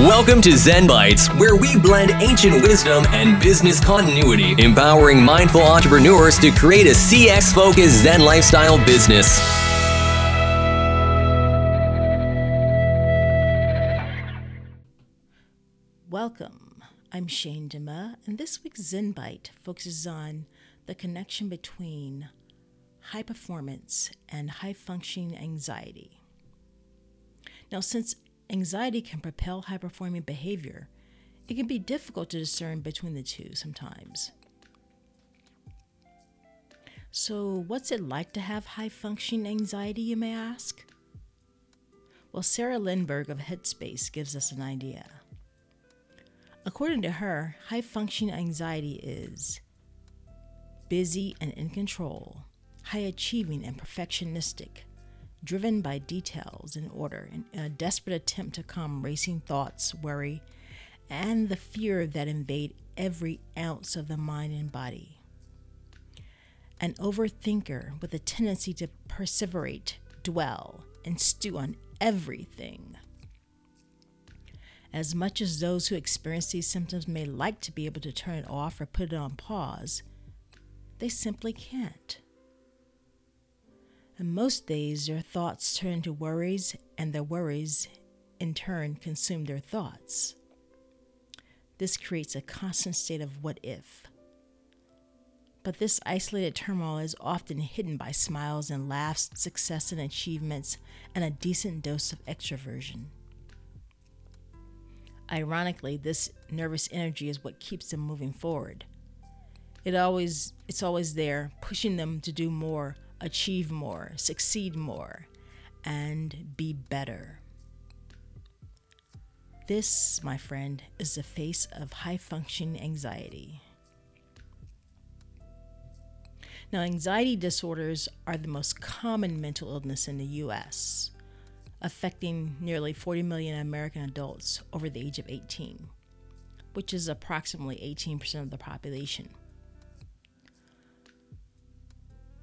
Welcome to Zen Bites, where we blend ancient wisdom and business continuity, empowering mindful entrepreneurs to create a CX focused Zen lifestyle business. Welcome. I'm Shane Dema, and this week's Zen Bite focuses on the connection between high performance and high functioning anxiety. Now, since anxiety can propel high performing behavior, it can be difficult to discern between the two sometimes. So, what's it like to have high functioning anxiety, you may ask? Well, Sarah Lindberg of Headspace gives us an idea. According to her, high functioning anxiety is busy and in control, high achieving and perfectionistic, driven by details and order in a desperate attempt to calm racing thoughts, worry, and the fear that invade every ounce of the mind and body. An overthinker with a tendency to perseverate, dwell, and stew on everything. As much as those who experience these symptoms may like to be able to turn it off or put it on pause, they simply can't. And most days, their thoughts turn into worries, and their worries, in turn, consume their thoughts. This creates a constant state of what if. But this isolated turmoil is often hidden by smiles and laughs, success and achievements, and a decent dose of extroversion. Ironically, this nervous energy is what keeps them moving forward. It always it's always there, pushing them to do more, achieve more, succeed more, and be better. This, my friend, is the face of high functioning anxiety. Now, anxiety disorders are the most common mental illness in the US, affecting nearly 40 million American adults over the age of 18, which is approximately 18% of the population.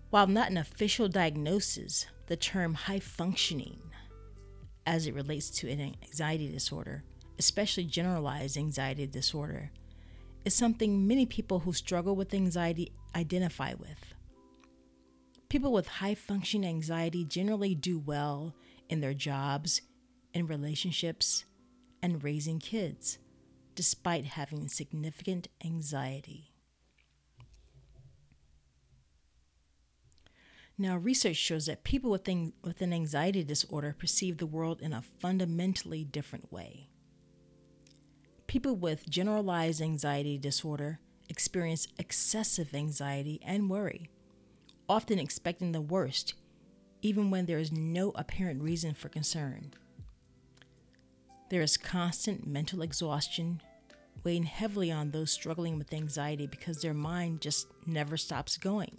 While not an official diagnosis, the term high functioning, as it relates to an anxiety disorder, especially generalized anxiety disorder, is something many people who struggle with anxiety identify with. People with high functioning anxiety generally do well in their jobs, in relationships, and raising kids, despite having significant anxiety. Now, research shows that people with, an, anxiety disorder perceive the world in a fundamentally different way. People with generalized anxiety disorder experience excessive anxiety and worry, often expecting the worst, even when there is no apparent reason for concern. There is constant mental exhaustion, weighing heavily on those struggling with anxiety because their mind just never stops going.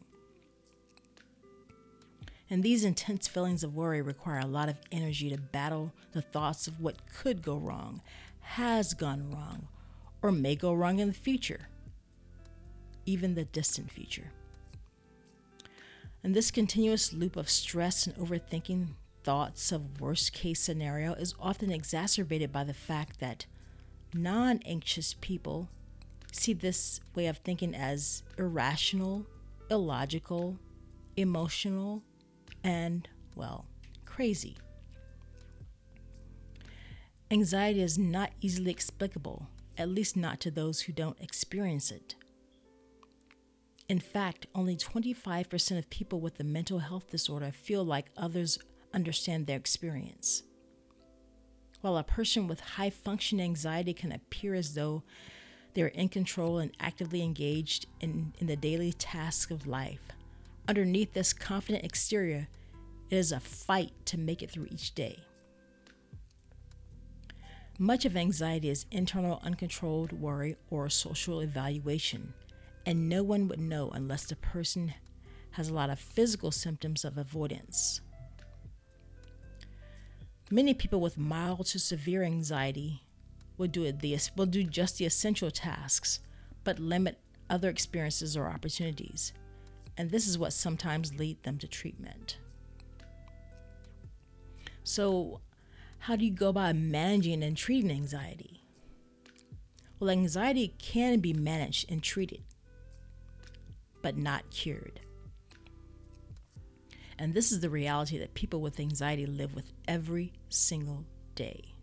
And these intense feelings of worry require a lot of energy to battle the thoughts of what could go wrong, has gone wrong, or may go wrong in the future, even the distant future. And this continuous loop of stress and overthinking thoughts of worst case scenario is often exacerbated by the fact that non anxious people see this way of thinking as irrational, illogical, emotional, and, well, crazy. Anxiety is not easily explicable, at least not to those who don't experience it. In fact, only 25% of people with a mental health disorder feel like others understand their experience. While a person with high function anxiety can appear as though they're in control and actively engaged in, in the daily tasks of life, Underneath this confident exterior, it is a fight to make it through each day. Much of anxiety is internal uncontrolled worry or social evaluation, and no one would know unless the person has a lot of physical symptoms of avoidance. Many people with mild to severe anxiety will do, the, will do just the essential tasks, but limit other experiences or opportunities and this is what sometimes lead them to treatment. So, how do you go about managing and treating anxiety? Well, anxiety can be managed and treated, but not cured. And this is the reality that people with anxiety live with every single day.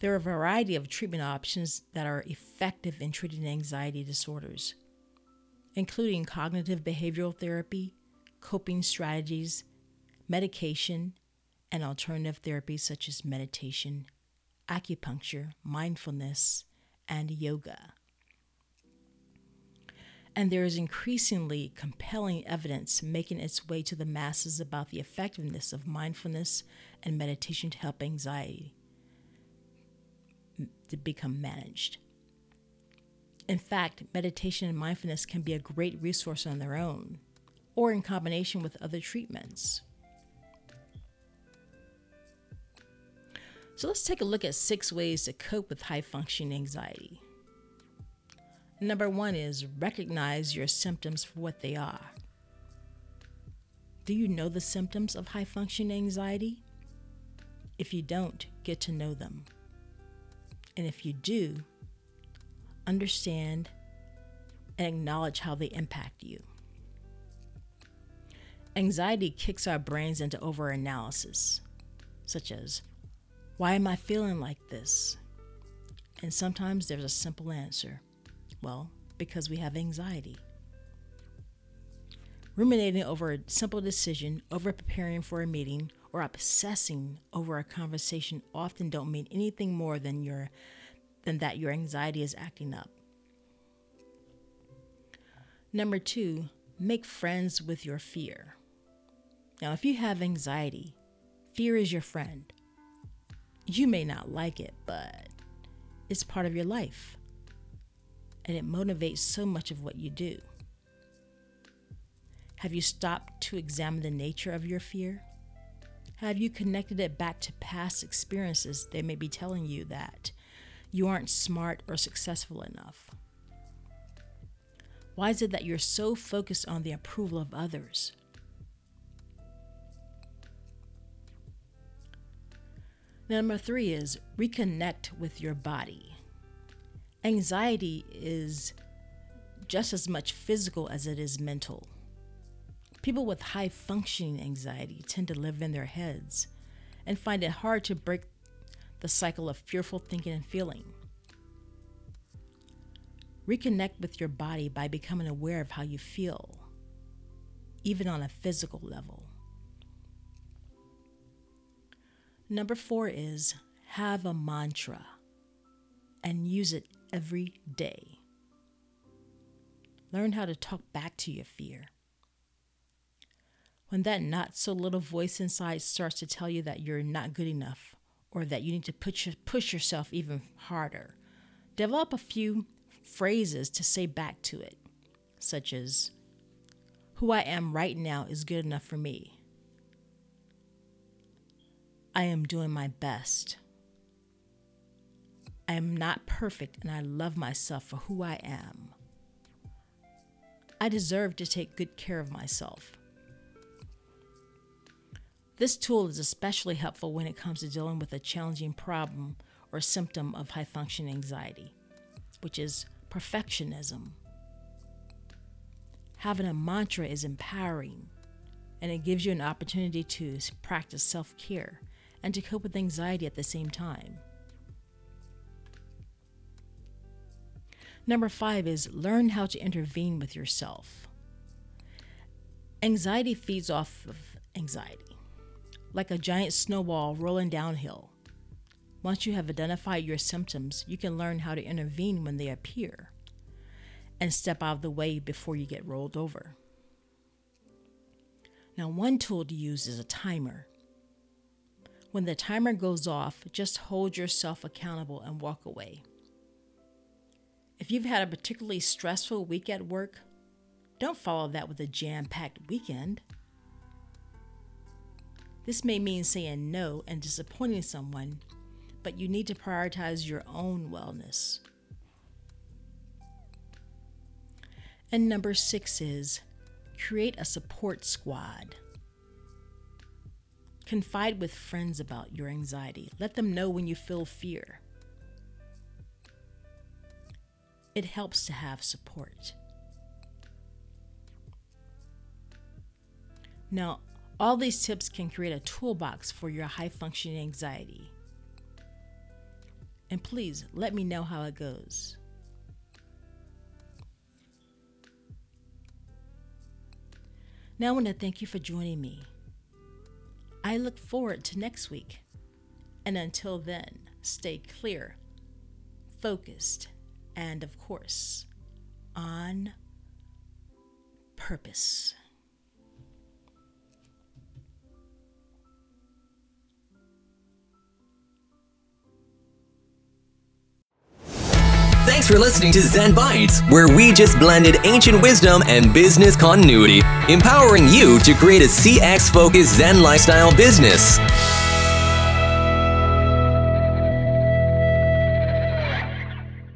There are a variety of treatment options that are effective in treating anxiety disorders, including cognitive behavioral therapy, coping strategies, medication, and alternative therapies such as meditation, acupuncture, mindfulness, and yoga. And there is increasingly compelling evidence making its way to the masses about the effectiveness of mindfulness and meditation to help anxiety to become managed. In fact, meditation and mindfulness can be a great resource on their own or in combination with other treatments. So let's take a look at six ways to cope with high functioning anxiety. Number one is recognize your symptoms for what they are. Do you know the symptoms of high functioning anxiety? If you don't, get to know them. And if you do, understand and acknowledge how they impact you. Anxiety kicks our brains into overanalysis, such as, Why am I feeling like this? And sometimes there's a simple answer well, because we have anxiety. Ruminating over a simple decision, over preparing for a meeting, or obsessing over a conversation often don't mean anything more than your than that your anxiety is acting up. Number 2, make friends with your fear. Now, if you have anxiety, fear is your friend. You may not like it, but it's part of your life. And it motivates so much of what you do. Have you stopped to examine the nature of your fear? Have you connected it back to past experiences They may be telling you that you aren't smart or successful enough? Why is it that you're so focused on the approval of others? Number three is reconnect with your body. Anxiety is just as much physical as it is mental. People with high functioning anxiety tend to live in their heads and find it hard to break the cycle of fearful thinking and feeling. Reconnect with your body by becoming aware of how you feel, even on a physical level. Number four is have a mantra and use it every day. Learn how to talk back to your fear when that not so little voice inside starts to tell you that you're not good enough or that you need to push, push yourself even harder, develop a few phrases to say back to it, such as, Who I am right now is good enough for me. I am doing my best. I am not perfect and I love myself for who I am. I deserve to take good care of myself. This tool is especially helpful when it comes to dealing with a challenging problem or symptom of high functioning anxiety, which is perfectionism. Having a mantra is empowering and it gives you an opportunity to practice self care and to cope with anxiety at the same time. Number five is learn how to intervene with yourself. Anxiety feeds off of anxiety like a giant snowball rolling downhill. Once you have identified your symptoms, you can learn how to intervene when they appear and step out of the way before you get rolled over. Now, one tool to use is a timer. When the timer goes off, just hold yourself accountable and walk away. If you've had a particularly stressful week at work, don't follow that with a jam packed weekend. This may mean saying no and disappointing someone, but you need to prioritize your own wellness. And number six is create a support squad. Confide with friends about your anxiety. Let them know when you feel fear. It helps to have support. Now, all these tips can create a toolbox for your high functioning anxiety. And please let me know how it goes. Now, I want to thank you for joining me. I look forward to next week. And until then, stay clear, focused, and of course, on purpose. Thanks for listening to Zen Bites, where we just blended ancient wisdom and business continuity, empowering you to create a CX focused Zen lifestyle business.